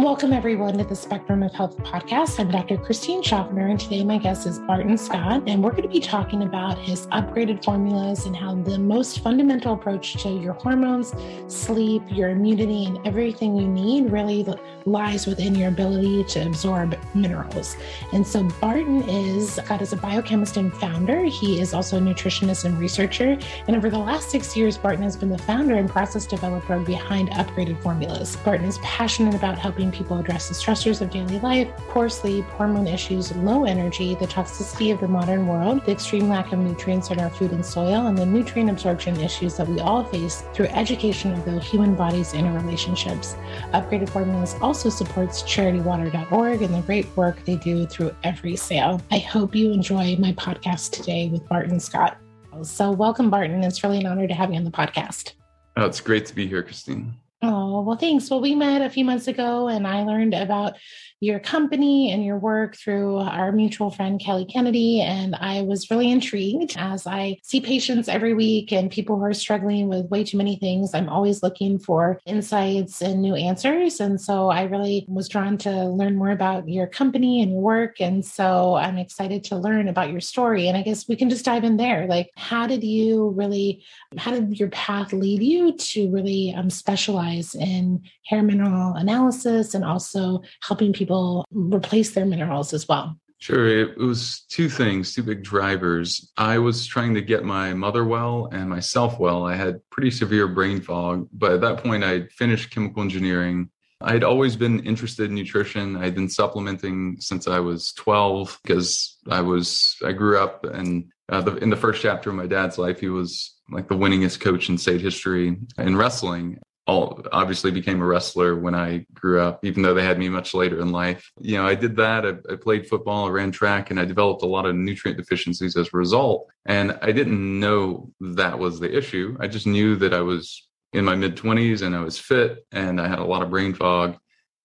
Welcome, everyone, to the Spectrum of Health podcast. I'm Dr. Christine Schaffner, and today my guest is Barton Scott, and we're going to be talking about his upgraded formulas and how the most fundamental approach to your hormones, sleep, your immunity, and everything you need really lies within your ability to absorb minerals. And so, Barton is Scott is a biochemist and founder. He is also a nutritionist and researcher. And over the last six years, Barton has been the founder and process developer behind upgraded formulas. Barton is passionate about helping helping people address the stressors of daily life, poor sleep, hormone issues, low energy, the toxicity of the modern world, the extreme lack of nutrients in our food and soil, and the nutrient absorption issues that we all face through education of the human body's interrelationships. Upgraded Formulas also supports charitywater.org and the great work they do through every sale. I hope you enjoy my podcast today with Barton Scott. So, welcome, Barton. It's really an honor to have you on the podcast. Oh, it's great to be here, Christine. Oh, well, thanks. Well, we met a few months ago and I learned about your company and your work through our mutual friend, Kelly Kennedy. And I was really intrigued as I see patients every week and people who are struggling with way too many things. I'm always looking for insights and new answers. And so I really was drawn to learn more about your company and your work. And so I'm excited to learn about your story. And I guess we can just dive in there. Like, how did you really, how did your path lead you to really um, specialize in hair mineral analysis and also helping people? People replace their minerals as well? Sure. It was two things, two big drivers. I was trying to get my mother well and myself well. I had pretty severe brain fog, but at that point, I'd finished chemical engineering. I'd always been interested in nutrition. I'd been supplementing since I was 12 because I was, I grew up and uh, the, in the first chapter of my dad's life, he was like the winningest coach in state history in wrestling all obviously became a wrestler when I grew up, even though they had me much later in life. You know, I did that. I, I, played football, I ran track, and I developed a lot of nutrient deficiencies as a result. And I didn't know that was the issue. I just knew that I was in my mid 20s and I was fit and I had a lot of brain fog.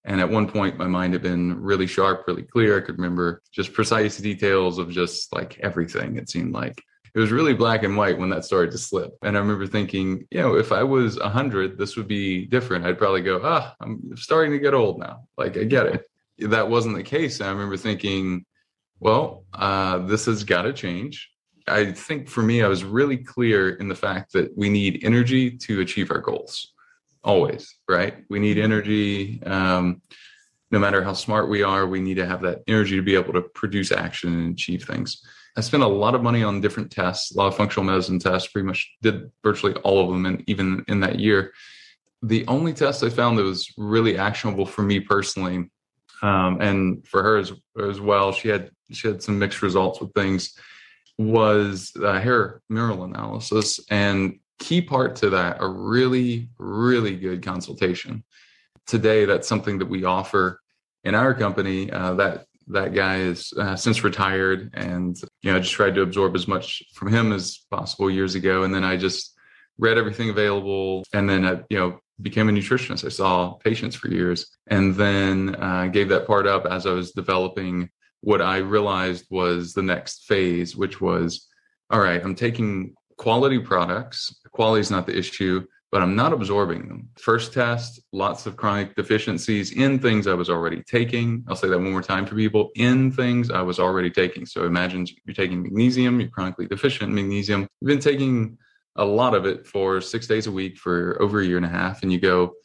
And at one point, my mind had been really sharp, really clear. I could remember just precise details of just like everything, it seemed like it was really black and white when that started to slip. And I remember thinking, you know, if I was 100, this would be different. I'd probably go, ah, I'm starting to get old now. Like, I get it. That wasn't the case. And I remember thinking, well, uh, this has got to change. I think for me, I was really clear in the fact that we need energy to achieve our goals. Always, right? We need energy. Um, no matter how smart we are, we need to have that energy to be able to produce action and achieve things. I spent a lot of money on different tests, a lot of functional medicine tests, pretty much did virtually all of them. And even in that year, the only test I found that was really actionable for me personally, um, and for her as, as well, she had, she had some mixed results with things was uh, hair mineral analysis. And key part to that, a really, really good consultation. Today, that's something that we offer in our company. Uh, that that guy is uh, since retired and you know i just tried to absorb as much from him as possible years ago. And then i just read everything available and then i you know became a nutritionist. I saw patients for years and then uh, gave that part up as i was developing what i realized was the next phase which was all right i'm taking quality products. Quality is not the issue but I'm not absorbing them. First test, lots of chronic deficiencies in things I was already taking. I'll say that one more time for people in things I was already taking. So imagine you're taking magnesium, you're chronically deficient in magnesium. You've been taking a lot of it for six days a week for over a year and a half, and you go,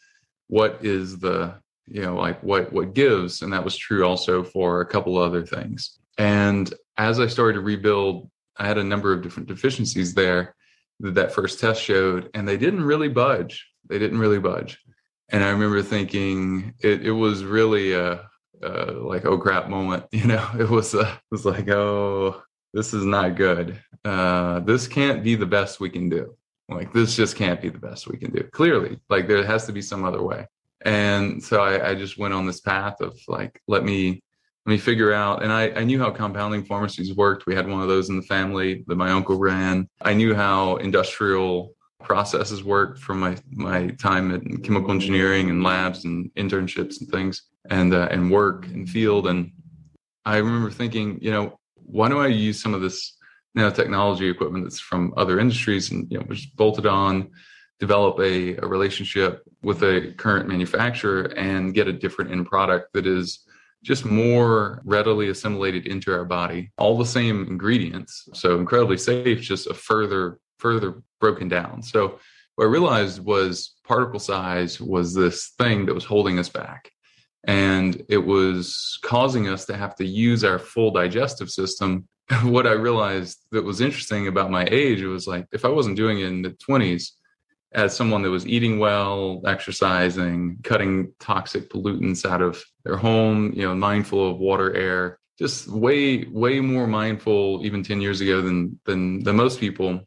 what is the, you know, like what what gives? And that was true also for a couple other things. And as I started to rebuild, I had a number of different deficiencies there that that first test showed, and they didn't really budge. They didn't really budge. And I remember thinking it, it was really a, a, like oh crap moment. You know, it was a, it was like oh this is not good. Uh, this can't be the best we can do. Like this just can't be the best we can do. Clearly, like there has to be some other way. And so I, I just went on this path of like let me me figure out. And I, I knew how compounding pharmacies worked. We had one of those in the family that my uncle ran. I knew how industrial processes worked from my my time at chemical engineering and labs and internships and things and uh, and work and field. And I remember thinking, you know, why don't I use some of this nanotechnology equipment that's from other industries and you know was bolted on develop a, a relationship with a current manufacturer and get a different end product that is just more readily assimilated into our body. All the same ingredients so incredibly safe just a further further broken down. So what i realized was particle size was this thing that was holding us back. And it was causing us to have to use our full digestive system. What i realized that was interesting about my age it was like if i wasn't doing it in the 20s as someone that was eating well, exercising, cutting toxic pollutants out of their home, you know, mindful of water, air, just way, way more mindful even 10 years ago than than than most people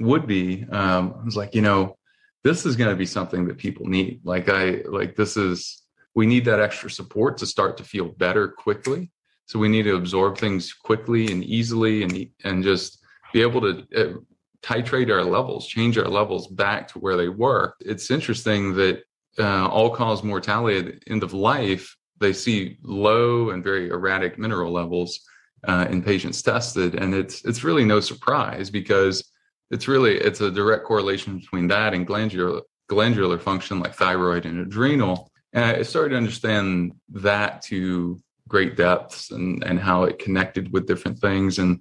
would be. Um, I was like, you know, this is going to be something that people need. Like I like this is we need that extra support to start to feel better quickly. So we need to absorb things quickly and easily and and just be able to uh, titrate our levels, change our levels back to where they were. It's interesting that uh, all cause mortality at the end of life, they see low and very erratic mineral levels uh, in patients tested, and it's it's really no surprise because it's really it's a direct correlation between that and glandular glandular function like thyroid and adrenal. And I started to understand that to great depths and and how it connected with different things and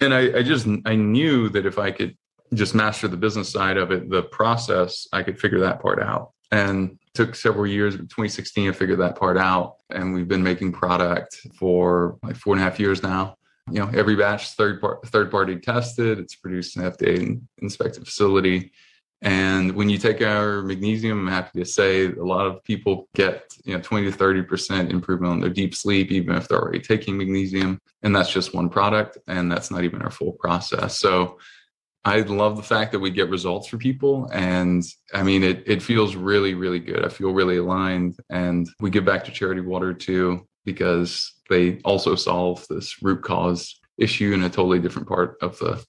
and I, I just I knew that if I could just master the business side of it, the process, I could figure that part out. And took several years. 2016, I figured that part out, and we've been making product for like four and a half years now. You know, every batch third part, third party tested. It's produced in FDA inspected facility. And when you take our magnesium, I'm happy to say a lot of people get you know 20 to 30 percent improvement on their deep sleep, even if they're already taking magnesium. And that's just one product, and that's not even our full process. So I love the fact that we get results for people, and I mean it. It feels really, really good. I feel really aligned, and we give back to Charity Water too because they also solve this root cause issue in a totally different part of the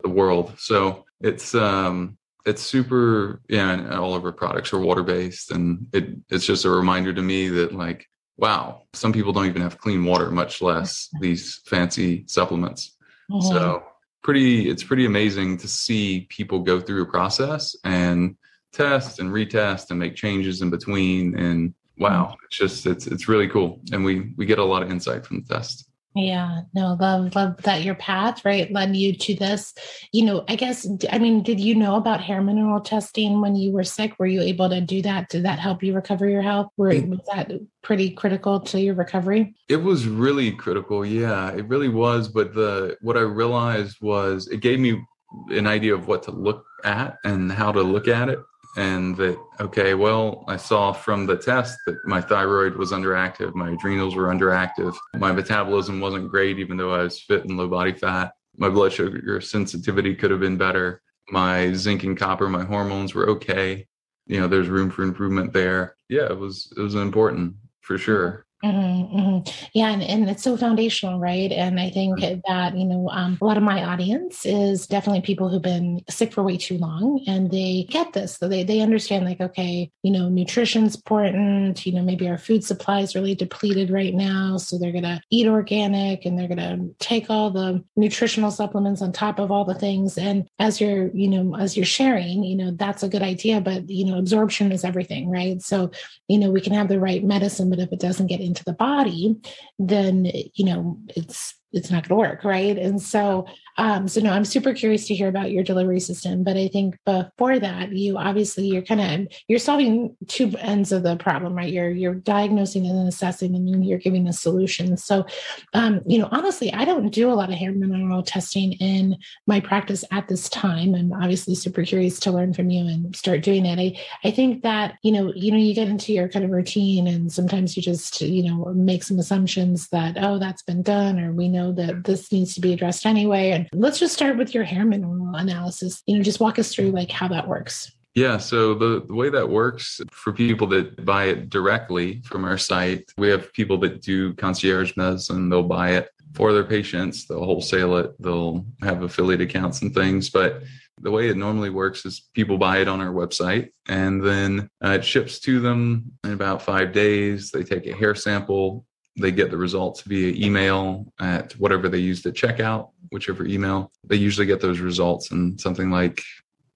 the world. So it's um it's super yeah and all of our products are water based and it it's just a reminder to me that like wow some people don't even have clean water much less these fancy supplements mm-hmm. so pretty it's pretty amazing to see people go through a process and test and retest and make changes in between and wow mm-hmm. it's just it's it's really cool and we we get a lot of insight from the test yeah, no, love, love that your path, right, led you to this. You know, I guess, I mean, did you know about hair mineral testing when you were sick? Were you able to do that? Did that help you recover your health? Were, was that pretty critical to your recovery? It was really critical. Yeah, it really was. But the, what I realized was it gave me an idea of what to look at and how to look at it and that okay well i saw from the test that my thyroid was underactive my adrenals were underactive my metabolism wasn't great even though i was fit and low body fat my blood sugar sensitivity could have been better my zinc and copper my hormones were okay. You know there's room for improvement there. Yeah it was it was important for sure Mm-hmm, mm-hmm. Yeah, and, and it's so foundational, right? And I think mm-hmm. that, you know, um, a lot of my audience is definitely people who've been sick for way too long and they get this. So they, they understand, like, okay, you know, nutrition's important, you know, maybe our food supply is really depleted right now. So they're going to eat organic and they're going to take all the nutritional supplements on top of all the things. And as you're, you know, as you're sharing, you know, that's a good idea, but, you know, absorption is everything, right? So, you know, we can have the right medicine, but if it doesn't get into the body, then you know it's it's not going to work, right? And so, um, so no, I'm super curious to hear about your delivery system. But I think before that, you obviously you're kind of you're solving two ends of the problem, right? You're you're diagnosing and assessing, and you're giving a solution. So, um, you know, honestly, I don't do a lot of hair mineral testing in my practice at this time. I'm obviously super curious to learn from you and start doing it. I I think that you know you know you get into your kind of routine, and sometimes you just you know make some assumptions that oh that's been done or we know know that this needs to be addressed anyway. And let's just start with your hair mineral analysis. You know, just walk us through like how that works. Yeah, so the, the way that works for people that buy it directly from our site, we have people that do concierge medicine, they'll buy it for their patients, they'll wholesale it, they'll have affiliate accounts and things. But the way it normally works is people buy it on our website and then uh, it ships to them in about five days. They take a hair sample, they get the results via email at whatever they use to check out, whichever email. They usually get those results in something like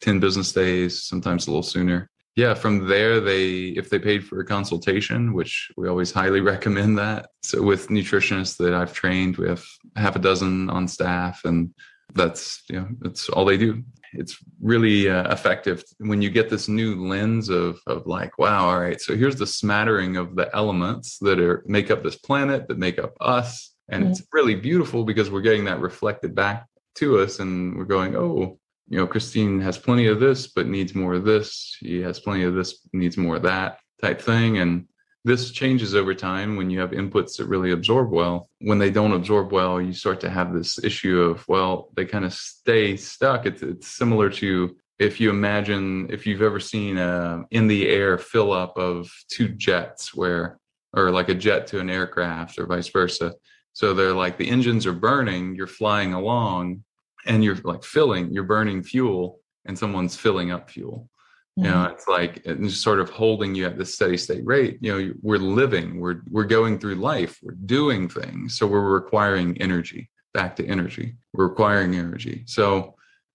10 business days, sometimes a little sooner. Yeah, from there, they, if they paid for a consultation, which we always highly recommend that. So, with nutritionists that I've trained, we have half a dozen on staff, and that's, you know, that's all they do. It's really uh, effective when you get this new lens of, of like, wow, all right, so here's the smattering of the elements that are make up this planet, that make up us. And mm-hmm. it's really beautiful because we're getting that reflected back to us and we're going, oh, you know, Christine has plenty of this, but needs more of this. She has plenty of this, needs more of that type thing. And this changes over time when you have inputs that really absorb well. When they don't absorb well, you start to have this issue of, well, they kind of stay stuck. It's, it's similar to if you imagine if you've ever seen a in the air fill up of two jets where or like a jet to an aircraft or vice versa so they're like the engines are burning, you're flying along and you're like filling, you're burning fuel and someone's filling up fuel. You know, mm-hmm. it's like it's sort of holding you at this steady state rate. You know, we're living, we're we're going through life, we're doing things. So we're requiring energy, back to energy. We're requiring energy. So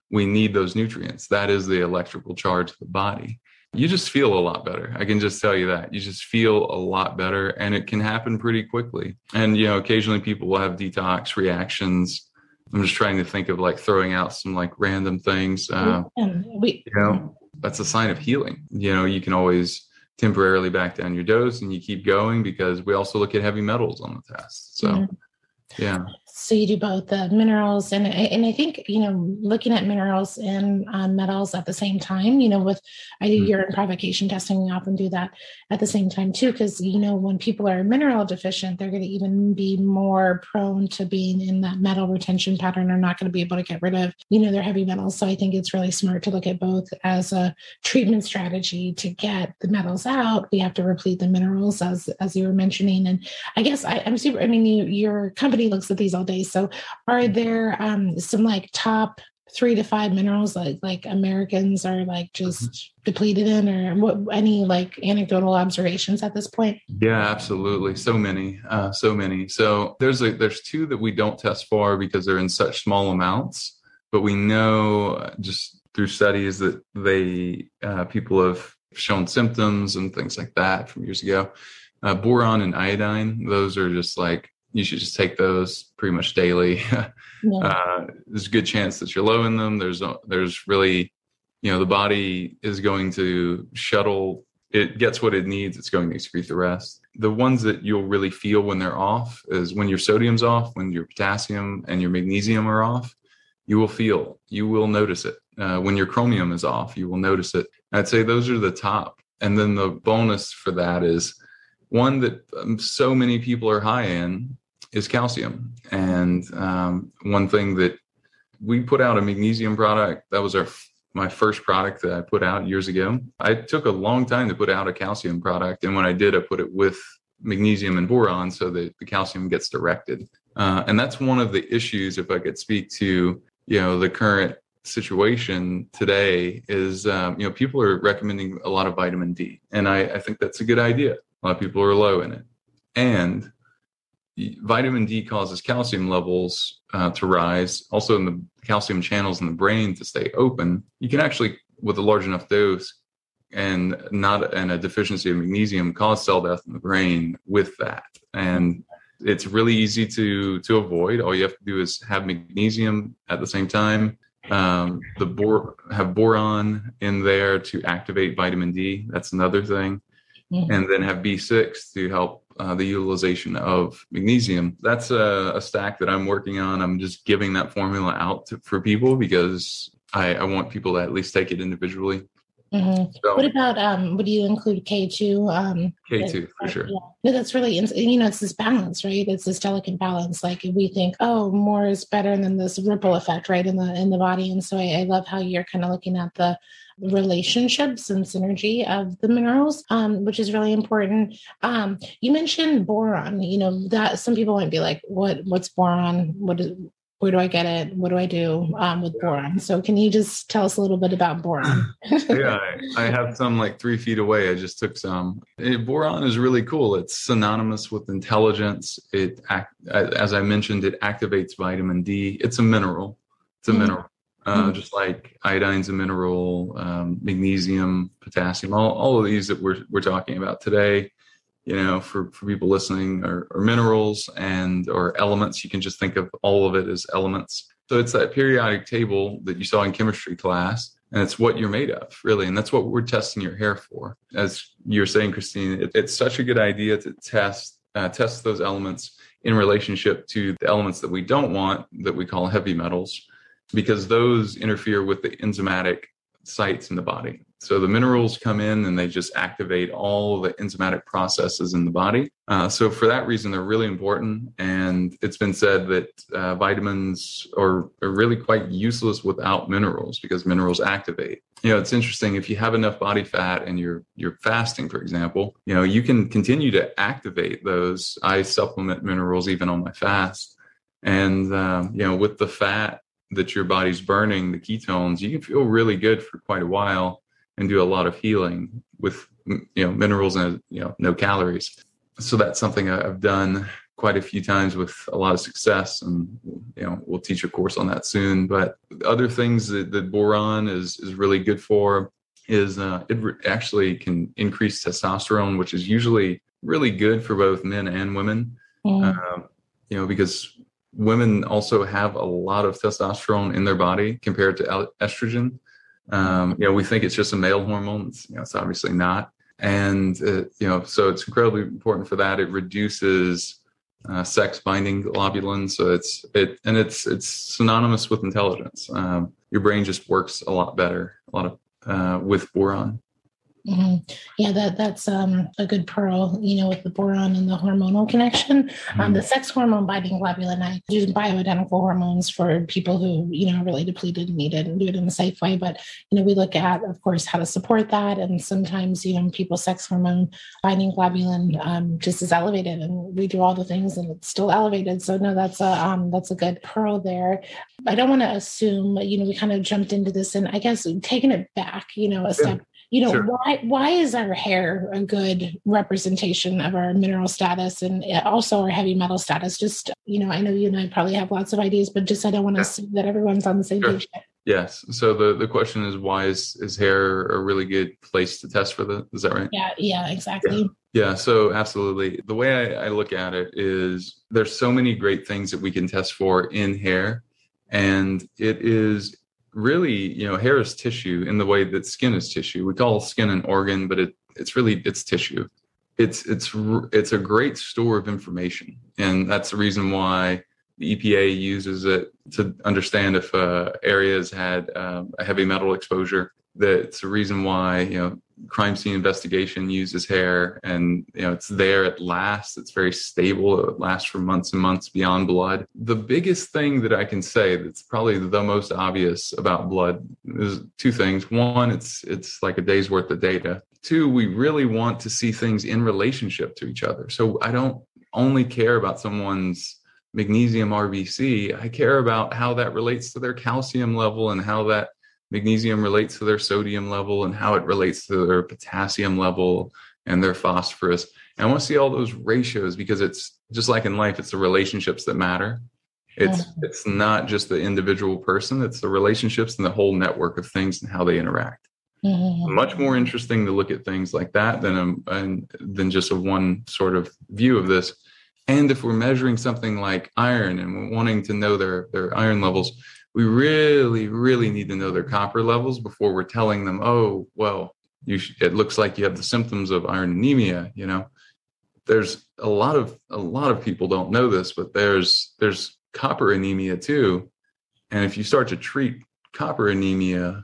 we need those nutrients. That is the electrical charge of the body you just feel a lot better. I can just tell you that. You just feel a lot better and it can happen pretty quickly. And, you know, occasionally people will have detox reactions. I'm just trying to think of like throwing out some like random things. Uh, we, you know, that's a sign of healing. You know, you can always temporarily back down your dose and you keep going because we also look at heavy metals on the test. So, mm-hmm. yeah so you do both the minerals and and I think you know looking at minerals and um, metals at the same time. You know, with I do mm-hmm. urine provocation testing, we often do that at the same time too, because you know when people are mineral deficient, they're going to even be more prone to being in that metal retention pattern. Are not going to be able to get rid of you know their heavy metals. So I think it's really smart to look at both as a treatment strategy to get the metals out. We have to replete the minerals as as you were mentioning, and I guess I, am super. I mean, you, your company looks at these all day. So are mm-hmm. there um, some like top three to five minerals like like Americans are like just mm-hmm. depleted in or what any like anecdotal observations at this point? Yeah, absolutely. So many, uh, so many. So there's a, there's two that we don't test for because they're in such small amounts, but we know uh, just through studies that they uh, people have shown symptoms and things like that from years ago. Uh, boron and iodine, those are just like you should just take those pretty much daily. yeah. uh, there's a good chance that you're low in them. There's there's really, you know, the body is going to shuttle. It gets what it needs. It's going to excrete the rest. The ones that you'll really feel when they're off is when your sodium's off, when your potassium and your magnesium are off. You will feel. You will notice it. Uh, when your chromium is off, you will notice it. I'd say those are the top. And then the bonus for that is one that um, so many people are high in is calcium. And um, one thing that we put out a magnesium product that was our my first product that I put out years ago. I took a long time to put out a calcium product, and when I did, I put it with magnesium and boron so that the calcium gets directed. Uh, and that's one of the issues. If I could speak to you know the current situation today is um, you know people are recommending a lot of vitamin D, and I, I think that's a good idea. A lot of people are low in it, and vitamin D causes calcium levels uh, to rise, also in the calcium channels in the brain to stay open. You can actually, with a large enough dose and not and a deficiency of magnesium, cause cell death in the brain with that. And it's really easy to to avoid. All you have to do is have magnesium at the same time. Um, the bor have boron in there to activate vitamin D. That's another thing, and then have B6 to help uh, the utilization of magnesium. That's a, a, stack that I'm working on. I'm just giving that formula out to, for people because I, I, want people to at least take it individually. Mm-hmm. So, what about um? Would you include K two? Um, K two for sure. Yeah. No, that's really you know it's this balance, right? It's this delicate balance. Like we think, oh, more is better than this ripple effect, right, in the in the body. And so I, I love how you're kind of looking at the relationships and synergy of the minerals, um, which is really important. Um, you mentioned boron. You know that some people might be like, "What? What's boron? What is?" Where do I get it? What do I do um, with boron? So, can you just tell us a little bit about boron? yeah, I, I, have some like three feet away. I just took some. It, boron is really cool. It's synonymous with intelligence. It, as I mentioned, it activates vitamin D. It's a mineral. It's a mm-hmm. mineral. Uh, mm-hmm. just like iodine's a mineral, um, magnesium, potassium, all, all of these that we're, we're talking about today, you know, for, for people listening are, are minerals and or elements. You can just think of all of it as elements. So it's that periodic table that you saw in chemistry class and it's what you're made of really and that's what we're testing your hair for as you were saying christine it, it's such a good idea to test uh, test those elements in relationship to the elements that we don't want that we call heavy metals because those interfere with the enzymatic sites in the body so the minerals come in and they just activate all the enzymatic processes in the body. Uh, so for that reason, they're really important. And it's been said that uh, vitamins are, are really quite useless without minerals because minerals activate. You know, it's interesting if you have enough body fat and you're you're fasting, for example, you know, you can continue to activate those. I supplement minerals even on my fast. And um, you know, with the fat that your body's burning, the ketones, you can feel really good for quite a while and do a lot of healing with you know minerals and you know no calories. So that's something I've done quite a few times with a lot of success, and you know we'll teach a course on that soon. But other things that, that boron is is really good for is uh, it re- actually can increase testosterone, which is usually really good for both men and women. Mm. Uh, you know because women also have a lot of testosterone in their body compared to estrogen. Um, you know, we think it's just a male hormone. It's, you know, it's obviously not. And, uh, you know, so it's incredibly important for that. It reduces uh, sex binding globulin. So it's, it, and it's, it's synonymous with intelligence. Um, your brain just works a lot better, a lot of, uh, with boron. Mm-hmm. Yeah, that that's um, a good pearl, you know, with the boron and the hormonal connection. Mm-hmm. Um, the sex hormone binding globulin, I use bioidentical hormones for people who, you know, really depleted and need it and do it in a safe way. But, you know, we look at, of course, how to support that. And sometimes, you know, people's sex hormone binding globulin um, just is elevated and we do all the things and it's still elevated. So no, that's a, um, that's a good pearl there. I don't want to assume, you know, we kind of jumped into this and I guess taking it back, you know, a step you know sure. why why is our hair a good representation of our mineral status and uh, also our heavy metal status just you know i know you and i probably have lots of ideas but just i don't want to yeah. assume that everyone's on the same sure. page yes so the the question is why is is hair a really good place to test for the is that right yeah yeah exactly yeah. Yeah, so absolutely. The way I, I look at it is there's so many great things that we can test for in hair, and it is really, you know, hair is tissue in the way that skin is tissue. We call skin an organ, but it it's really it's tissue. It's it's it's a great store of information, and that's the reason why the EPA uses it to understand if uh, areas had um, a heavy metal exposure. That's the reason why you know crime scene investigation uses hair and you know it's there at last. It's very stable. It lasts for months and months beyond blood. The biggest thing that i can say that's probably the most obvious about blood is two things. One it's it's like a day's worth of data. Two we really want to see things in relationship to each other. So i don't only care about someone's magnesium rbc i care about how that relates to their calcium level and how that magnesium relates to their sodium level and how it relates to their potassium level and their phosphorus. And I want to see all those ratios because it's just like in life, it's the relationships that matter. It's mm-hmm. it's not just the individual person, it's the relationships and the whole network of things and how they interact. Mm-hmm. Much more interesting to look at things like that than a, than just a one sort of view of this. And if we're measuring something like iron and we're wanting to know their their iron levels, we really, really need to know their copper levels before we're telling them, oh, well, you sh- it looks like you have the symptoms of iron anemia. You know, there's a lot of a lot of people don't know this, but there's there's copper anemia too, and if you start to treat copper anemia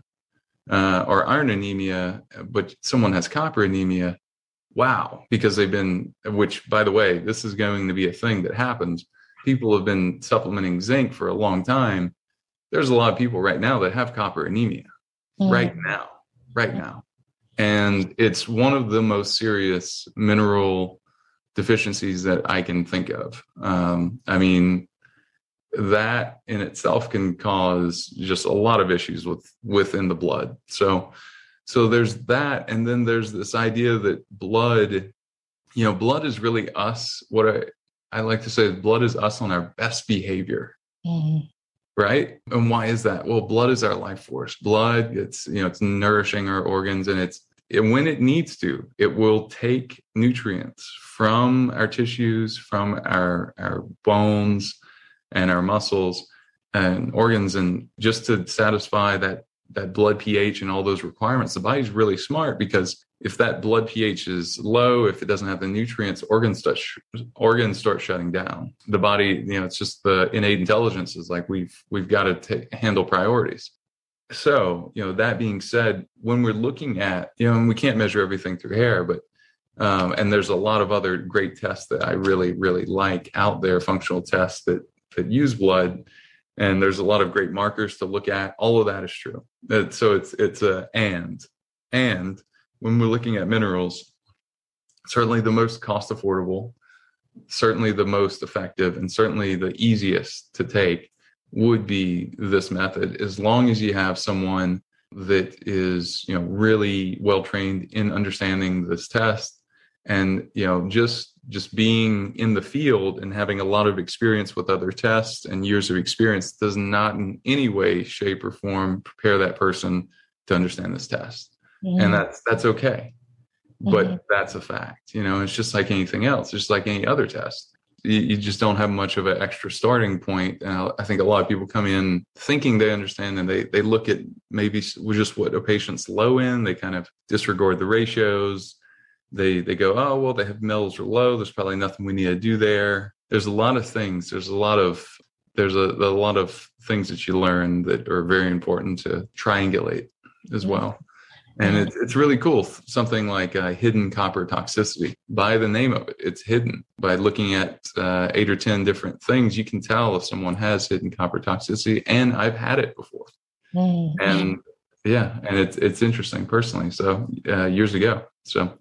uh, or iron anemia, but someone has copper anemia, wow, because they've been, which by the way, this is going to be a thing that happens. People have been supplementing zinc for a long time there's a lot of people right now that have copper anemia mm. right now, right now. And it's one of the most serious mineral deficiencies that I can think of. Um, I mean, that in itself can cause just a lot of issues with within the blood. So, so there's that, and then there's this idea that blood, you know, blood is really us. What I I like to say, is blood is us on our best behavior. Mm right? And why is that? Well blood is our life force. Blood it's you know it's nourishing our organs and it's and when it needs to it will take nutrients from our tissues from our our bones and our muscles and organs. And just to satisfy that that blood pH and all those requirements, the body's really smart because if that blood pH is low, if it doesn't have the nutrients, organs start sh- organs start shutting down. The body, you know, it's just the innate intelligence is like we've we've got to t- handle priorities. So, you know, that being said, when we're looking at, you know, and we can't measure everything through hair, but um, and there's a lot of other great tests that I really, really like out there, functional tests that that use blood and there's a lot of great markers to look at all of that is true so it's it's a and and when we're looking at minerals certainly the most cost affordable certainly the most effective and certainly the easiest to take would be this method. As long as you have someone that is you know really well trained in understanding this test and you know just just being in the field and having a lot of experience with other tests and years of experience does not in any way shape or form prepare that person to understand this test mm-hmm. and that's that's okay but mm-hmm. that's a fact you know it's just like anything else just like any other test you, you just don't have much of an extra starting point. and i think a lot of people come in thinking they understand and they they look at maybe just what a patient's low in they kind of disregard the ratios they they go, oh well, they have metals are low. There's probably nothing we need to do there. There's a lot of things. There's a lot of there's a, a lot of things that you learn that are very important to triangulate as well. And it's it's really cool. Something like uh, hidden copper toxicity. By the name of it, it's hidden. By looking at uh, eight or ten different things, you can tell if someone has hidden copper toxicity. And I've had it before. Mm-hmm. And yeah, and it's it's interesting personally. So uh, years ago. So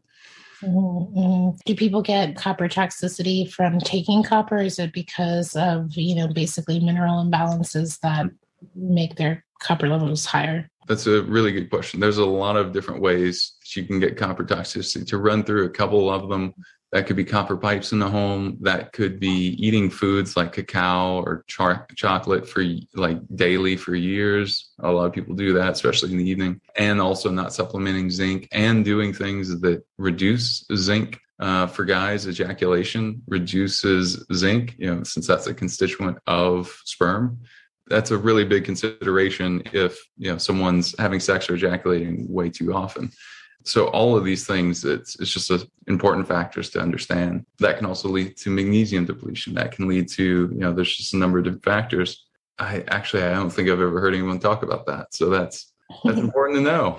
Mm-hmm. Do people get copper toxicity from taking copper? Is it because of, you know, basically mineral imbalances that make their copper levels higher? That's a really good question. There's a lot of different ways you can get copper toxicity. To run through a couple of them, that could be copper pipes in the home. That could be eating foods like cacao or char- chocolate for like daily for years. A lot of people do that, especially in the evening. And also not supplementing zinc and doing things that reduce zinc. Uh, for guys, ejaculation reduces zinc, you know, since that's a constituent of sperm. That's a really big consideration if you know someone's having sex or ejaculating way too often. So all of these things it's it's just a, important factors to understand. That can also lead to magnesium depletion. That can lead to you know there's just a number of different factors. I actually i don't think i've ever heard anyone talk about that. So that's that's important to know.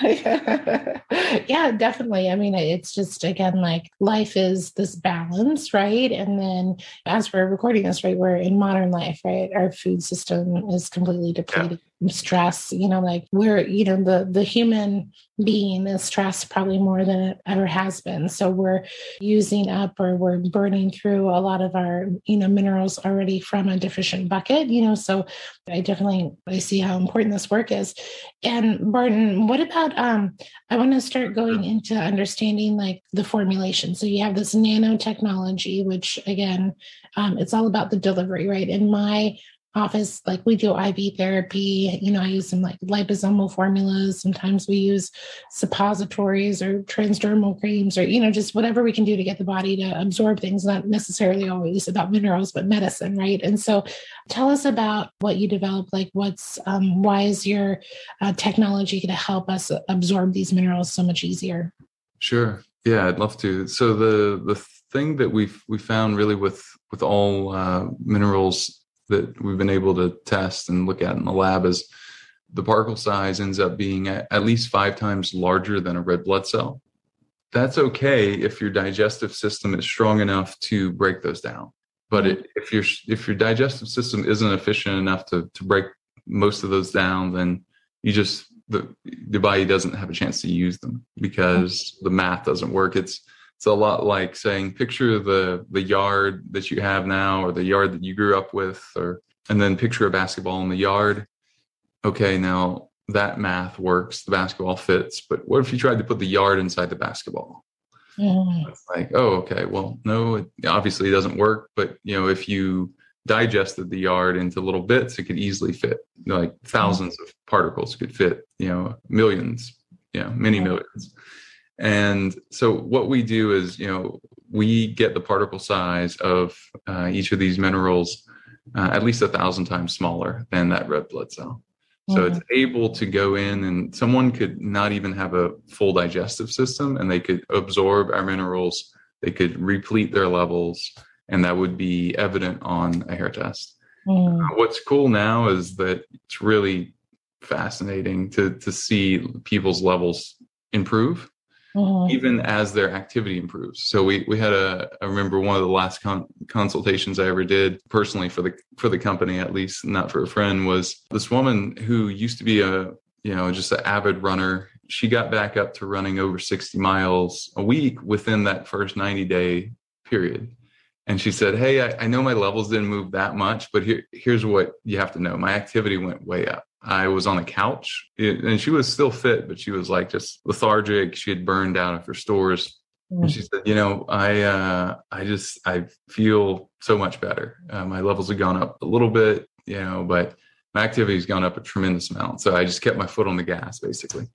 Yeah definitely. I mean it's just again like life is this balance right? And then as we're recording this right we're in modern life right? Our food system is completely depleted. yeah. Stress you know like we're you know the the human being is stressed probably more than it ever has been. So we're using up or we're burning through a lot of our you know minerals already from a deficient bucket you know. So i definitely i see how important this work is. And barton what about um i want to start going into understanding like the formulation. So you have this nanotechnology which again um, it's all about the delivery right? In my office, like we do IV therapy. You know, I use some like liposomal formulas. Sometimes we use suppositories or transdermal creams or, you know, just whatever we can do to get the body to absorb things, not necessarily always about minerals, but medicine, right? And so tell us about what you developed. Like, what's, um, why is your uh, technology going to help us absorb these minerals so much easier? Sure. Yeah, I'd love to. So the, the, thing that we've we found really with with all uh, minerals that we've been able to test and look at in the lab is the particle size ends up being at, least five times larger than a red blood cell. That's okay if your digestive system is strong enough to break those down. But mm-hmm. it, if your if your digestive system isn't efficient enough to to break most of those down, then you just the the body doesn't have a chance to use them because mm-hmm. the math doesn't work. It's it's a lot like saying picture the the yard that you have now or the yard that you grew up with or and then picture a basketball in the yard. Okay now that math works the basketball fits but what if you tried to put the yard inside the basketball? Mm. it's like oh okay well no it obviously doesn't work but you know if you digested the yard into little bits it could easily fit like thousands of particles could fit you know millions you know many millions and so what we do is you know we get the particle size of uh, each of these minerals uh, at least a thousand times smaller than that red blood cell so mm-hmm. it's able to go in and someone could not even have a full digestive system and they could absorb our minerals they could replete their levels and that would be evident on a hair test. Mm. Uh, what's cool now is that it's really fascinating to to see people's levels improve mm-hmm. even as their activity improves so we we had a i remember one of the last con- consultations i ever did personally for the for the company at least not for a friend was this woman who used to be a you know just an avid runner she got back up to running over 60 miles a week within that first 90 day period and she said, Hey, I, I, know my levels didn't move that much, but here, here's what you have to know. My activity went way up. I was on the couch and she was still fit, but she was like just lethargic. She had burned out of her stores. Mm-hmm. And she said, you know, I, uh, I just, I feel so much better. Uh, my levels have gone up a little bit, you know, but my activity's gone up a tremendous amount. So I just kept my foot on the gas, basically.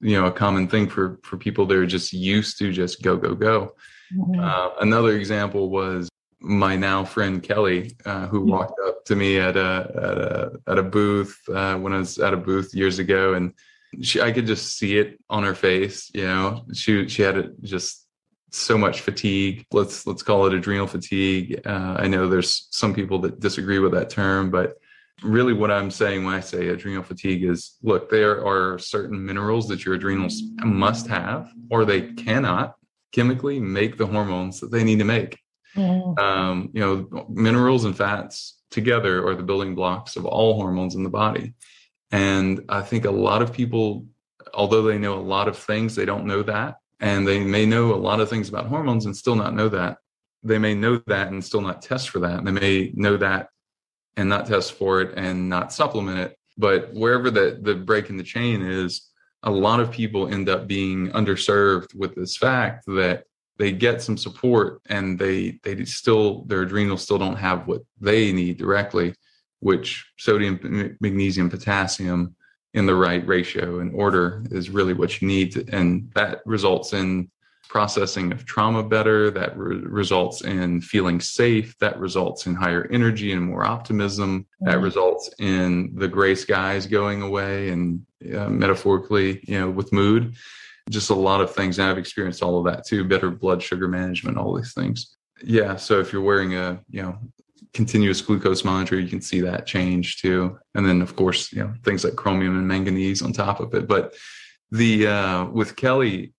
You know, a common thing for, for people that are just used to just go, go, go. Mm-hmm. Uh, another example was my now friend Kelly, uh, who walked up to me at a at a at a booth uh, when I was at a booth years ago, and she I could just see it on her face. You know, she she had a, just so much fatigue. Let's let's call it adrenal fatigue. Uh, I know there's some people that disagree with that term, but really what I'm saying when I say adrenal fatigue is look, there are certain minerals that your adrenals must have, or they cannot chemically make the hormones that they need to make. Mm. Um, you know, minerals and fats together are the building blocks of all hormones in the body. And I think a lot of people, although they know a lot of things, they don't know that. And they may know a lot of things about hormones and still not know that. They may know that and still not test for that. They may know that and not test for it and not supplement it. But wherever the, the break in the chain is, a lot of people end up being underserved with this fact that they get some support and they they still their adrenals still don't have what they need directly which sodium magnesium potassium in the right ratio and order is really what you need to, and that results in processing of trauma better that re- results in feeling safe that results in higher energy and more optimism mm-hmm. that results in the gray skies going away and uh, metaphorically you know with mood just a lot of things. And I've experienced all of that too, better blood sugar management, all these things. Yeah. So if you're wearing a, you know, continuous glucose monitor, you can see that change too. And then of course, you know, things like chromium and manganese on top of it. But the uh with Kelly,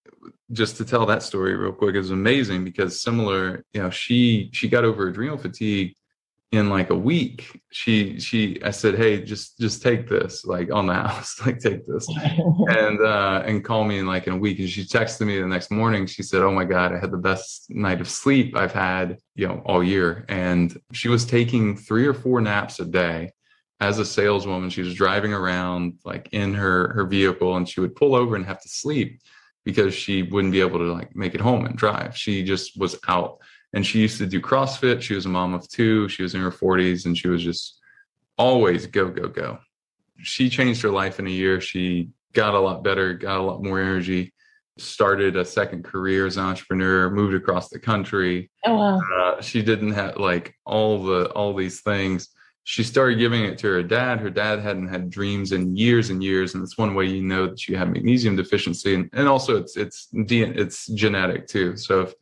just to tell that story real quick is amazing because similar, you know, she she got over adrenal fatigue in like a week she she i said hey just just take this like on the house like take this. And uh and call me in like in a week and she texted me the next morning. She said oh my god i had the best night of sleep i've had you know all year. And she was taking three or four naps a day as a saleswoman. She was driving around like in her her vehicle and she would pull over and have to sleep because she wouldn't be able to like make it home and drive. She just was out and she used to do CrossFit. She was a mom of two. She was in her 40s and she was just always go, go, go. She changed her life in a year. She got a lot better, got a lot more energy, started a second career as an entrepreneur, moved across the country. Oh, wow. Uh, she didn't have like all the all these things. She started giving it to her dad. Her dad hadn't had dreams in years and years, and it's one way you know that you have magnesium deficiency, and, and also it's it's it's genetic too. So if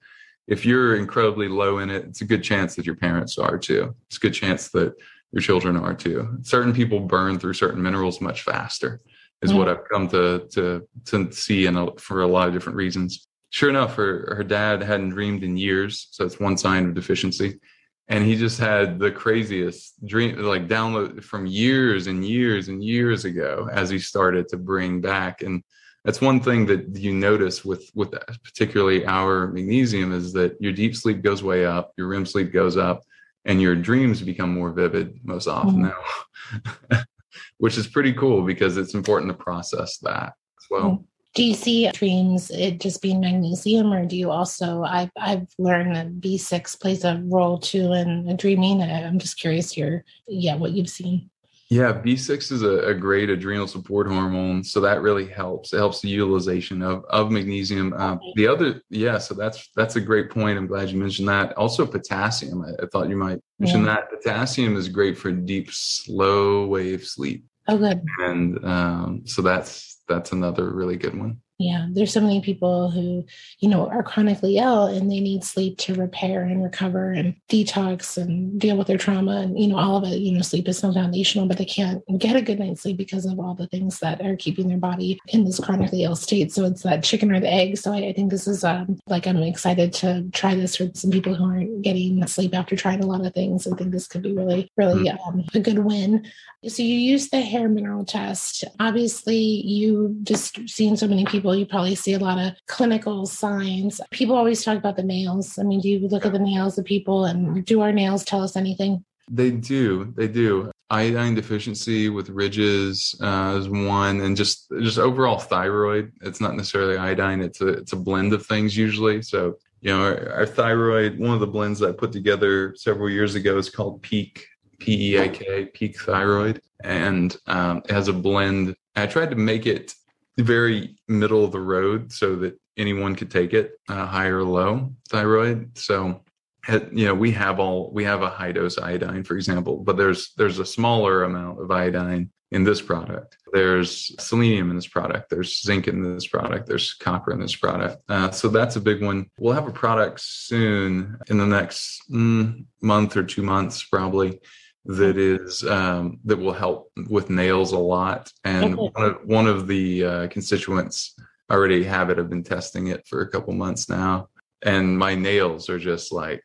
if you're incredibly low in it, it's a good chance that your parents are too. It's a good chance that your children are too. Certain people burn through certain minerals much faster, is what mm. I've come to to to see, and for a lot of different reasons. Sure enough, her her dad hadn't dreamed in years, so it's one sign of deficiency. And he just had the craziest dream, like download from years and years and years ago, as he started to bring back and that's one thing that you notice with with particularly our magnesium is that your deep sleep goes way up, your REM sleep goes up, and your dreams become more vivid most often mm-hmm. now, which is pretty cool because it's important to process that as well. Do you see dreams it just being magnesium, or do you also? I've I've learned that B six plays a role too in dreaming. I'm just curious your yeah what you've seen. Yeah, B6 is a, a, great adrenal support hormone. So that really helps. It helps the utilization of, of magnesium. Um, the other, yeah, so that's that's a great point. I'm glad you mentioned that. Also potassium. I, I thought you might mention yeah. that. Potassium is great for deep, slow wave sleep. Oh, good. And um, so that's that's another really good one yeah there's so many people who you know are chronically ill and they need sleep to repair and recover and detox and deal with their trauma and you know all of it you know sleep is so foundational but they can't get a good night's sleep because of all the things that are keeping their body in this chronically ill state. So it's that chicken or the egg. So i, I think this is um, like i'm excited to try this for some people who aren't getting sleep after trying a lot of things. I think this could be really really mm-hmm. um, a good win. So you use the hair mineral test. Obviously you just seen so many people people, you probably see a lot of clinical signs. People always talk about the nails. I mean, do you look at the nails of people and do our nails tell us anything? They do. They do. Iodine deficiency with ridges uh, is one, and just just overall thyroid. It's not necessarily iodine. It's a it's a blend of things usually. So you know, our, our thyroid. One of the blends that I put together several years ago is called Peak P E A K Peak Thyroid, and um, it has a blend. I tried to make it very middle of the road so that anyone could take it, uh, high or low thyroid. So, you know, we have all we have a high dose iodine, for example, but there's there's a smaller amount of iodine in this product. There's selenium in this product. There's zinc in this product. There's copper in this product. Uh, so that's a big one. We'll have a product soon in the next mm, month or two months, probably that is um, that will help with nails a lot. And one of, one of the uh, constituents already have it. I've been testing it for a couple months now, and my nails are just like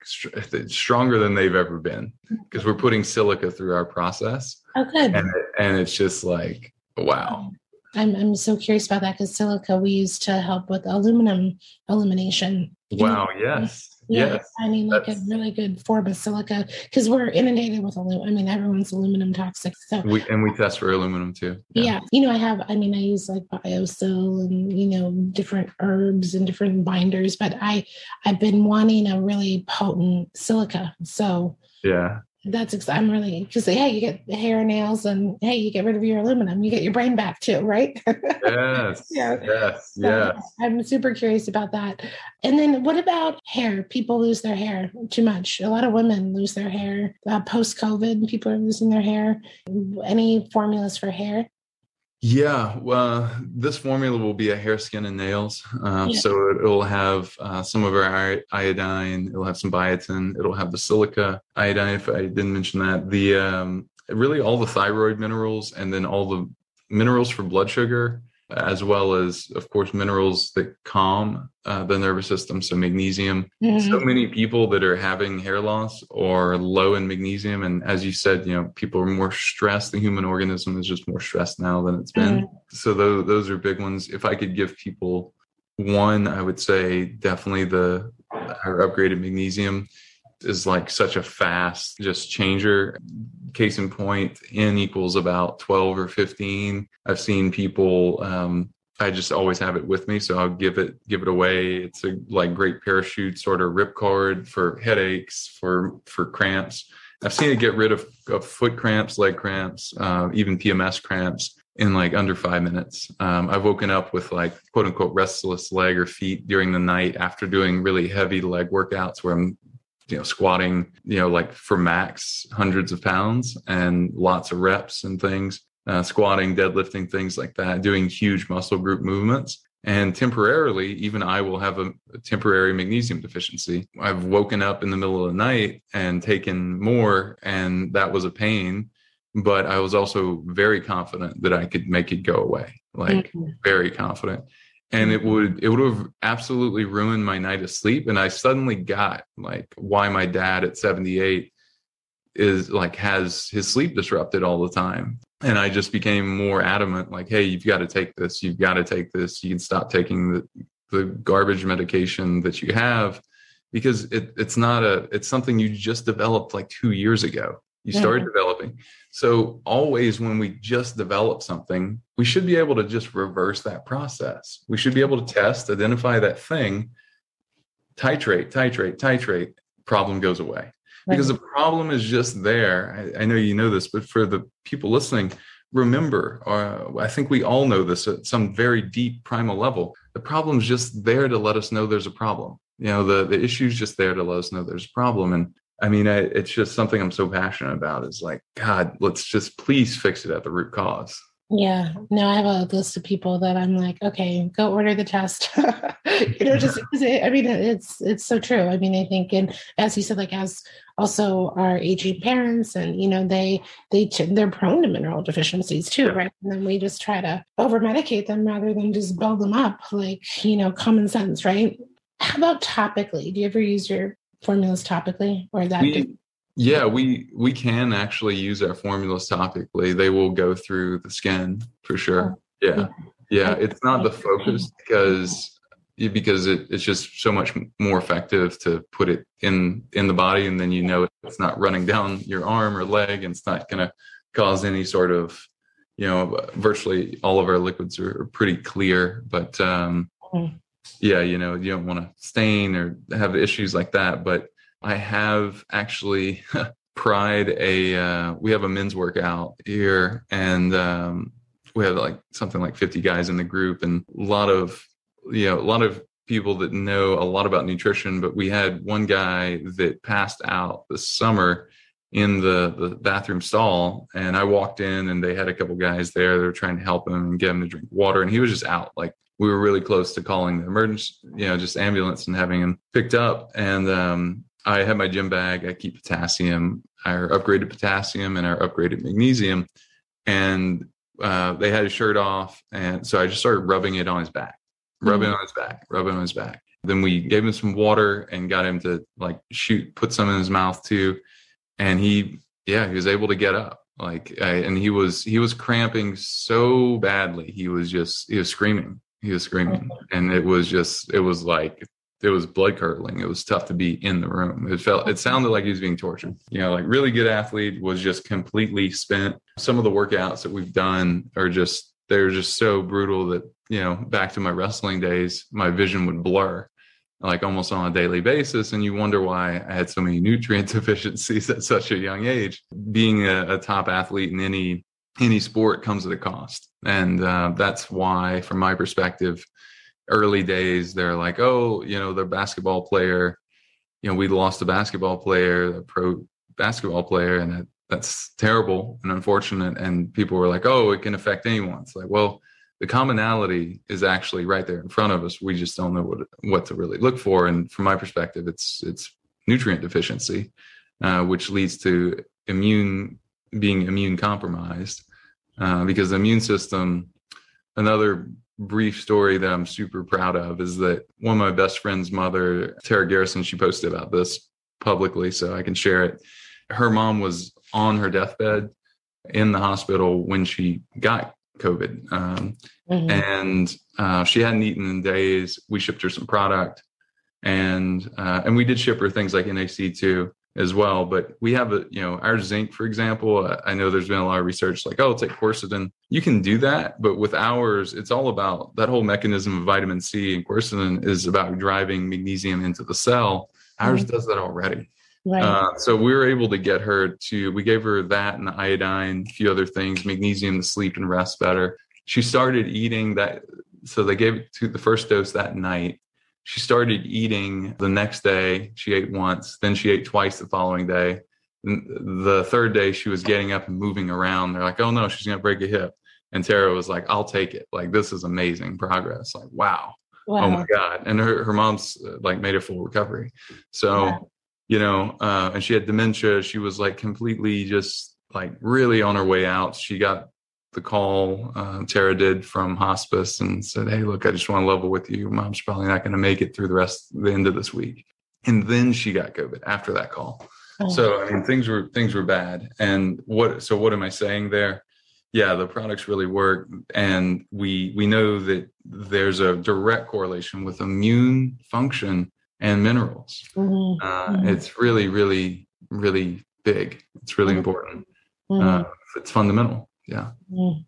stronger than they've ever been because we're putting silica through our process. Oh, good. And, and it's just like wow. I'm I'm so curious about that because silica we use to help with aluminum illumination. Wow! Yes. Yeah, yes, I mean, like a really good form of silica because we're inundated with aluminum. I mean, everyone's aluminum toxic. So we and we test for aluminum too. Yeah. yeah. you know, I have. I mean, I use like BioSil and you know different herbs and different binders, but I I've been wanting a really potent silica. So yeah, that's I'm really because hey, you get hair, nails, and hey, you get rid of your aluminum, you get your brain back too, right? yes. yeah. Yes. So yes. I'm super curious about that. And then what about hair? People lose their hair too much. A lot of women lose their hair uh, post COVID. People are losing their hair. Any formulas for hair? Yeah, well, this formula will be a hair, skin, and nails. Uh, yeah. So it, will have uh, some of our iodine. It'll have some biotin. It'll have the silica iodine. If I didn't mention that, the um, really all the thyroid minerals, and then all the minerals for blood sugar, as well as, of course, minerals that calm uh, the nervous system. So, magnesium. Mm-hmm. So many people that are having hair loss are low in magnesium. And as you said, you know, people are more stressed. The human organism is just more stressed now than it's been. Mm-hmm. So, those, those are big ones. If I could give people one, I would say definitely the our upgraded magnesium is like such a fast just changer case in point, n equals about 12 or 15. I've seen people, um, I just always have it with me. So I'll give it, give it away. It's a like great parachute sort of rip cord for headaches, for, for cramps. I've seen it get rid of, of foot cramps, leg cramps, uh, even PMS cramps in like under five minutes. Um, I've woken up with like quote unquote restless leg or feet during the night after doing really heavy leg workouts where I'm you know squatting you know like for max hundreds of pounds and lots of reps and things uh, squatting deadlifting things like that doing huge muscle group movements. And temporarily even i will have a, a temporary magnesium deficiency. I've woken up in the middle of the night and taken more and that was a pain but i was also very confident that i could make it go away like mm-hmm. very confident and mm-hmm. it would it would have absolutely ruined my night of sleep. And i suddenly got like why my dad at 78 is like has his sleep disrupted all the time. And i just became more adamant like hey you've got to take this. You've got to take this. You can stop taking the the garbage medication that you have. Because it, it's not a it's something you just developed like two years ago. You started mm-hmm. developing. So always when we just develop something, we should be able to just reverse that process. We should be able to test, identify that thing, titrate, titrate, titrate, problem goes away. Because the problem is just there. I, I, know you know this, but for the people listening, remember, uh, I think we all know this at some very deep primal level. The problem's just there to let us know there's a problem. You know, the, the issue's just there to let us know there's a problem. And I mean, I, it's just something I'm so passionate about is like, God, let's just please fix it at the root cause. Yeah. No, I have a list of people that I'm like, okay, go order the test. you know, just I mean, it's it's so true. I mean, I think, and as you said, like as also our aging parents, and you know, they they they're prone to mineral deficiencies too, right? And then we just try to over medicate them rather than just build them up, like you know, common sense, right? How about topically? Do you ever use your formulas topically, or that? We, yeah, we we can actually use our formulas topically. They will go through the skin for sure. Oh, yeah. Yeah, it's not the focus because because it, it's just so much more effective to put it in in the body and then you know it's not running down your arm or leg and it's not going to cause any sort of you know virtually all of our liquids are pretty clear but um mm. Yeah you know you don't want to stain or have issues like that but I have actually pried a, uh, we have a men's workout here and um, we have like something like 50 guys in the group and a lot of, you know, a lot of people that know a lot about nutrition, but we had one guy that passed out this summer in the, the bathroom stall and I walked in and they had a couple guys there. They were trying to help him and get him to drink water and he was just out like we were really close to calling the emergency, you know, just ambulance and having him picked up. And um, I had my gym bag. I keep potassium, our upgraded potassium and our upgraded magnesium. And uh, they had his shirt off. And so I just started rubbing it on his back, rubbing mm-hmm. on his back, rubbing on his back. Then we gave him some water and got him to like shoot, put some in his mouth too. And he, yeah, he was able to get up. Like, I, and he was, he was cramping so badly. He was just, he was screaming. He was screaming. Oh. And it was just, it was like it was blood curdling. It was tough to be in the room. It felt it sounded like he was being tortured. You know, like really good athlete was just completely spent. Some of the workouts that we've done are just they're just so brutal that, you know, back to my wrestling days, my vision would blur like almost on a daily basis. And you wonder why I had so many nutrient deficiencies at such a young age. Being a, a top athlete in any any sport comes at a cost. And uh, that's why, from my perspective, early days they're like oh you know the basketball player you know we lost a basketball player a pro basketball player and that, that's terrible and unfortunate. And people were like oh it can affect anyone. It's like well the commonality is actually right there in front of us. We just don't know what what to really look for. And from my perspective it's it's nutrient deficiency uh, which leads to immune being immune compromised uh, because the immune system another brief story that I'm super proud of is that one of my best friend's mother, Tara Garrison, she posted about this publicly, so I can share it. Her mom was on her deathbed in the hospital when she got COVID, um, mm-hmm. and uh, she hadn't eaten in days. We shipped her some product, and uh, and we did ship her things like NAC too as well. But we have a, you know, our zinc, for example, I know there's been a lot of research like, oh, take quercetin. You can do that. But with ours, it's all about that whole mechanism of vitamin C and quercetin is about driving magnesium into the cell. Ours mm-hmm. does that already. Right. Uh, so we were able to get her to, we gave her that and the iodine, a few other things, magnesium to sleep and rest better. She started eating that. So they gave it to the first dose that night she started eating the next day. She ate once, then she ate twice the following day. And the third day, she was getting up and moving around. They're like, oh no, she's going to break a hip. And Tara was like, I'll take it. Like, this is amazing progress. Like, wow. wow. Oh my God. And her, her mom's uh, like made a full recovery. So, yeah. you know, uh, and she had dementia. She was like completely just like really on her way out. She got the call uh, Tara did from hospice and said, "Hey, look, I just want to level with you. Mom's probably not going to make it through the rest the end of this week." And then she got COVID after that call. Oh. So I mean, things were things were bad. And what? So what am I saying there? Yeah, the products really work, and we we know that there's a direct correlation with immune function and minerals. Mm-hmm. Uh, mm-hmm. It's really, really, really big. It's really Mm-hmm. important. Mhm. Uh, it's fundamental. Yeah. Mm.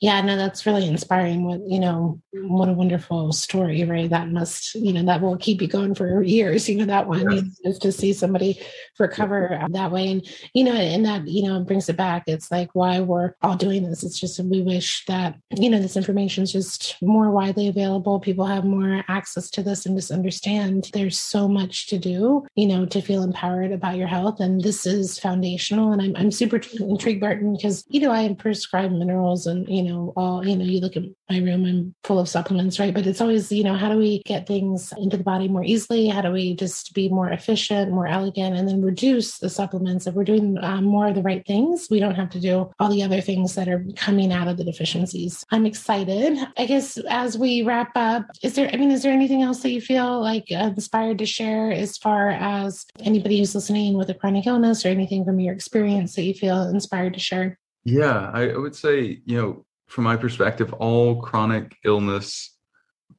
Yeah, no, that's really inspiring. What you know, what a wonderful story, right? That must, you know, that will keep you going for years. You know, that one Yeah. just to see somebody recover that way, and you know, and that you know brings it back. It's like why we're all doing this. It's just we wish that you know this information is just more widely available. People have more access to this and just understand there's so much to do. You know, to feel empowered about your health, and this is foundational. And I'm I'm super intrigued, Barton, because you know I prescribe minerals and you know all you know you look at my room i'm full of supplements right? But it's always you know how do we get things into the body more easily? How do we just be more efficient more elegant and then reduce the supplements? If we're doing um, more of the right things we don't have to do all the other things that are coming out of the deficiencies. I'm excited. I guess as we wrap up is there i mean is there anything else that you feel like uh, inspired to share as far as anybody who's listening with a chronic illness or anything from your experience that you feel inspired to share? Yeah, I would say, you know, from my perspective, all chronic illness,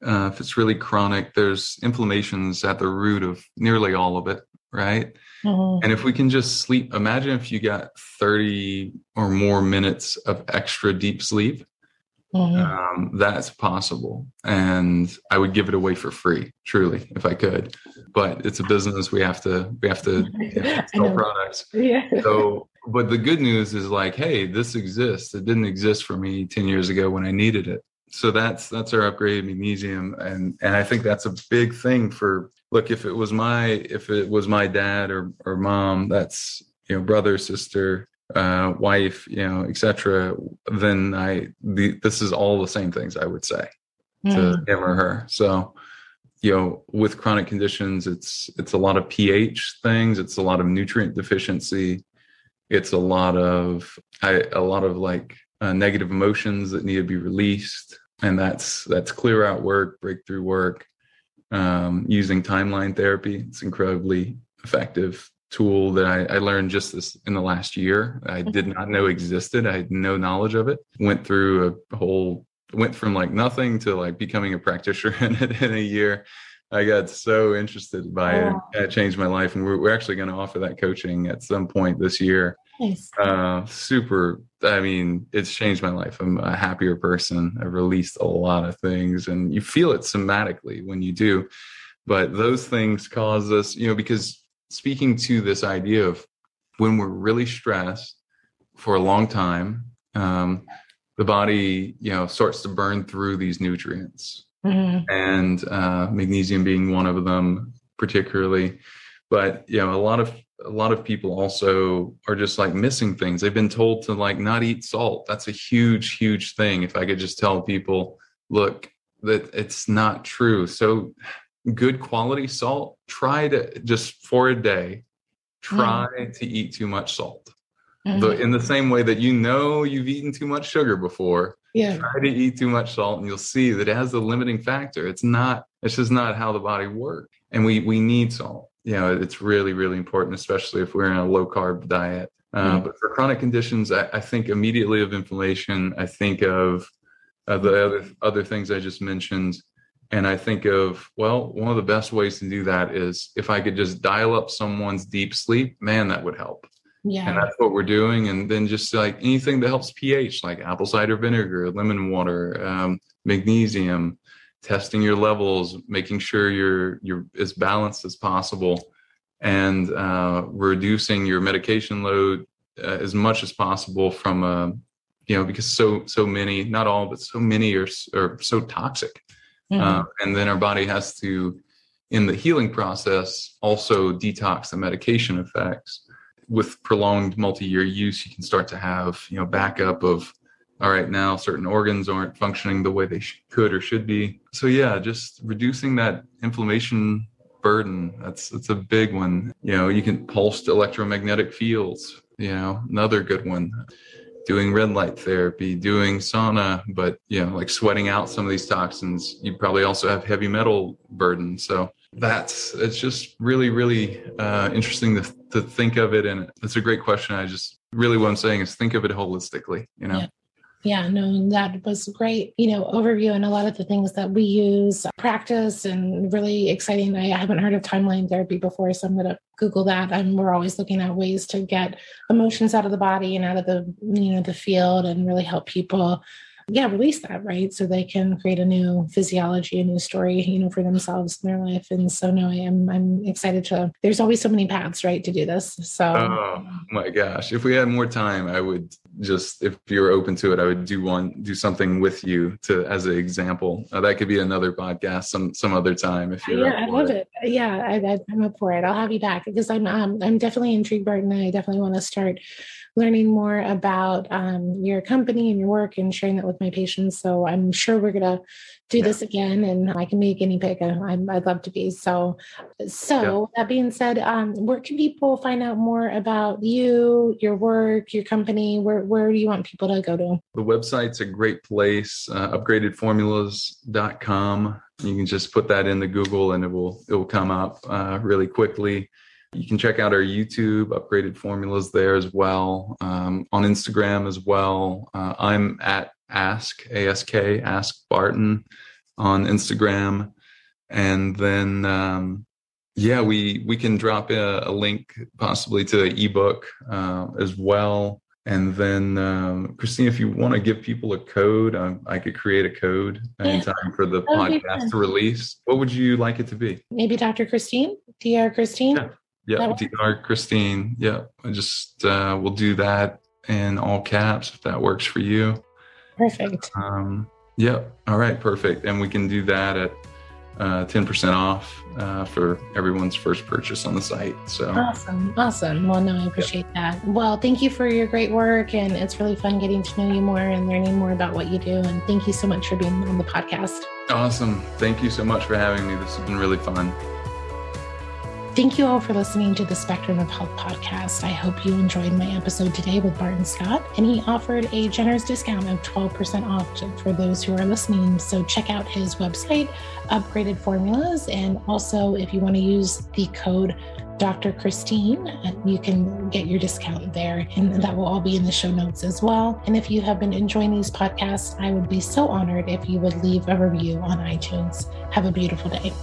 uh, if it's really chronic, there's inflammations at the root of nearly all of it, right? Mhm. And if we can just sleep, imagine if you got 30 or more minutes of extra deep sleep, Mhm. um, that's possible. And I would give it away for free, truly, if I could. But it's a business. We have to, we have to you know, sell products. Yeah. So, but the good news is like, hey, this exists. It didn't exist for me 10 years ago when I needed it. So that's that's our upgraded magnesium, and and I think that's a big thing for. Look, if it was my if it was my dad or or mom, that's you know brother, sister, uh, wife, you know, etc. Then I the, this is all the same things I would say to Mm. him or her. So, you know, with chronic conditions, it's it's a lot of pH things. It's a lot of nutrient deficiency. It's a lot of I, a lot of like uh, negative emotions that need to be released, and that's that's clear out work, breakthrough work, um, using timeline therapy. It's incredibly effective tool that I, I learned just this in the last year. I did not know existed. I had no knowledge of it. Went through a whole went from like nothing to like becoming a practitioner in it in a year. I got so interested by it. It changed my life. And we're, we're actually going to offer that coaching at some point this year. Nice. Uh, super. I mean, it's changed my life. I'm a happier person. I've released a lot of things and you feel it somatically when you do. But those things cause us, you know, because speaking to this idea of when we're really stressed for a long time, um, the body, you know, starts to burn through these nutrients. Mhm. and uh, magnesium being one of them particularly. But you know a lot of a lot of people also are just like missing things. They've been told to like not eat salt. That's a huge huge thing. If i could just tell people look that it's not true. So good quality salt try to just for a day try to eat too much salt Mhm. the, in the same way that you know you've eaten too much sugar before yeah. try to eat too much salt and you'll see that it has a limiting factor it's not it's just not how the body works and we we need salt you know it's really really important especially if we're in a low carb diet uh, Mhm. but for chronic conditions I, I think immediately of inflammation i think of uh, the other other things i just mentioned and i think of well one of the best ways to do that is if i could just dial up someone's deep sleep man that would help. Yeah. and that's what we're doing. And then just like anything that helps ph like apple cider vinegar lemon water um, magnesium testing your levels making sure you're you're as balanced as possible and uh, reducing your medication load uh, as much as possible from uh, you know because so so many not all but so many are, are so toxic Mhm. uh, and then our body has to in the healing process also detox the medication effects. With prolonged multi-year use you can start to have you know backup of all right now certain organs aren't functioning the way they sh- could or should be. So yeah just reducing that inflammation burden that's that's a big one. You know you can pulsed electromagnetic fields you know another good one doing red light therapy doing sauna but you know like sweating out some of these toxins. You probably also have heavy metal burden. So that's it's just really really uh, interesting to, to think of it. And it's a great question. I just really what i'm saying is think of it holistically you know? Yeah. Yeah, no, that was great, you know, overview and a lot of the things that we use, practice, and really exciting. I haven't heard of timeline therapy before, so I'm going to Google that. And we're always looking at ways to get emotions out of the body and out of the, you know, the field and really help people yeah release that right? So they can create a new physiology a new story you know for themselves in their life. And so no i am i'm excited to there's always so many paths right to do this. So oh my gosh. If we had more time i would just if you're open to it i would do one do something with you to as an example. Uh, that could be another podcast some some other time if you're yeah i love it, it. yeah I, am up for it. I'll have you back because i'm um, i'm definitely intrigued barton. I definitely want to start learning more about um, your company and your work and sharing that with my patients. So I'm sure we're going to do yeah. this again and I can be a guinea pig. i would love to be. So, so yeah. that being said, um, where can people find out more about you, your work, your company? Where, where do you want people to go to? The website's a great place, uh, upgradedformulas.com. You can just put that in the Google and it will, it will come up uh, really quickly. You can check out our YouTube, upgraded formulas there as well, um, on Instagram as well. Uh, I'm at ask ask ask Barton on Instagram, and then um, yeah, we we can drop a, a link possibly to the ebook uh, as well. And then, um, Christine, if you want to give people a code, um, I could create a code anytime yeah. for the podcast to release. What would you like it to be? Maybe Dr. Christine, Dr. Christine. Yeah. Yeah, Dr. Christine. Yeah, I just uh, we'll do that in all caps if that works for you. Perfect. Um, yeah. All right. Perfect. And we can do that at uh, 10% off uh, for everyone's first purchase on the site. So awesome. Awesome. Well, no, I appreciate that. Well, thank you for your great work. And it's really fun getting to know you more and learning more about what you do. And thank you so much for being on the podcast. Awesome. Thank you so much for having me. This has been really fun. Thank you all for listening to the Spectrum of Health podcast. I hope you enjoyed my episode today with Barton Scott, and he offered a generous discount of 12% off for those who are listening. So check out his website, Upgraded Formulas, and also if you want to use the code Dr. Christine, uh, you can get your discount there, and that will all be in the show notes as well. And if you have been enjoying these podcasts, I would be so honored if you would leave a review on iTunes. Have a beautiful day.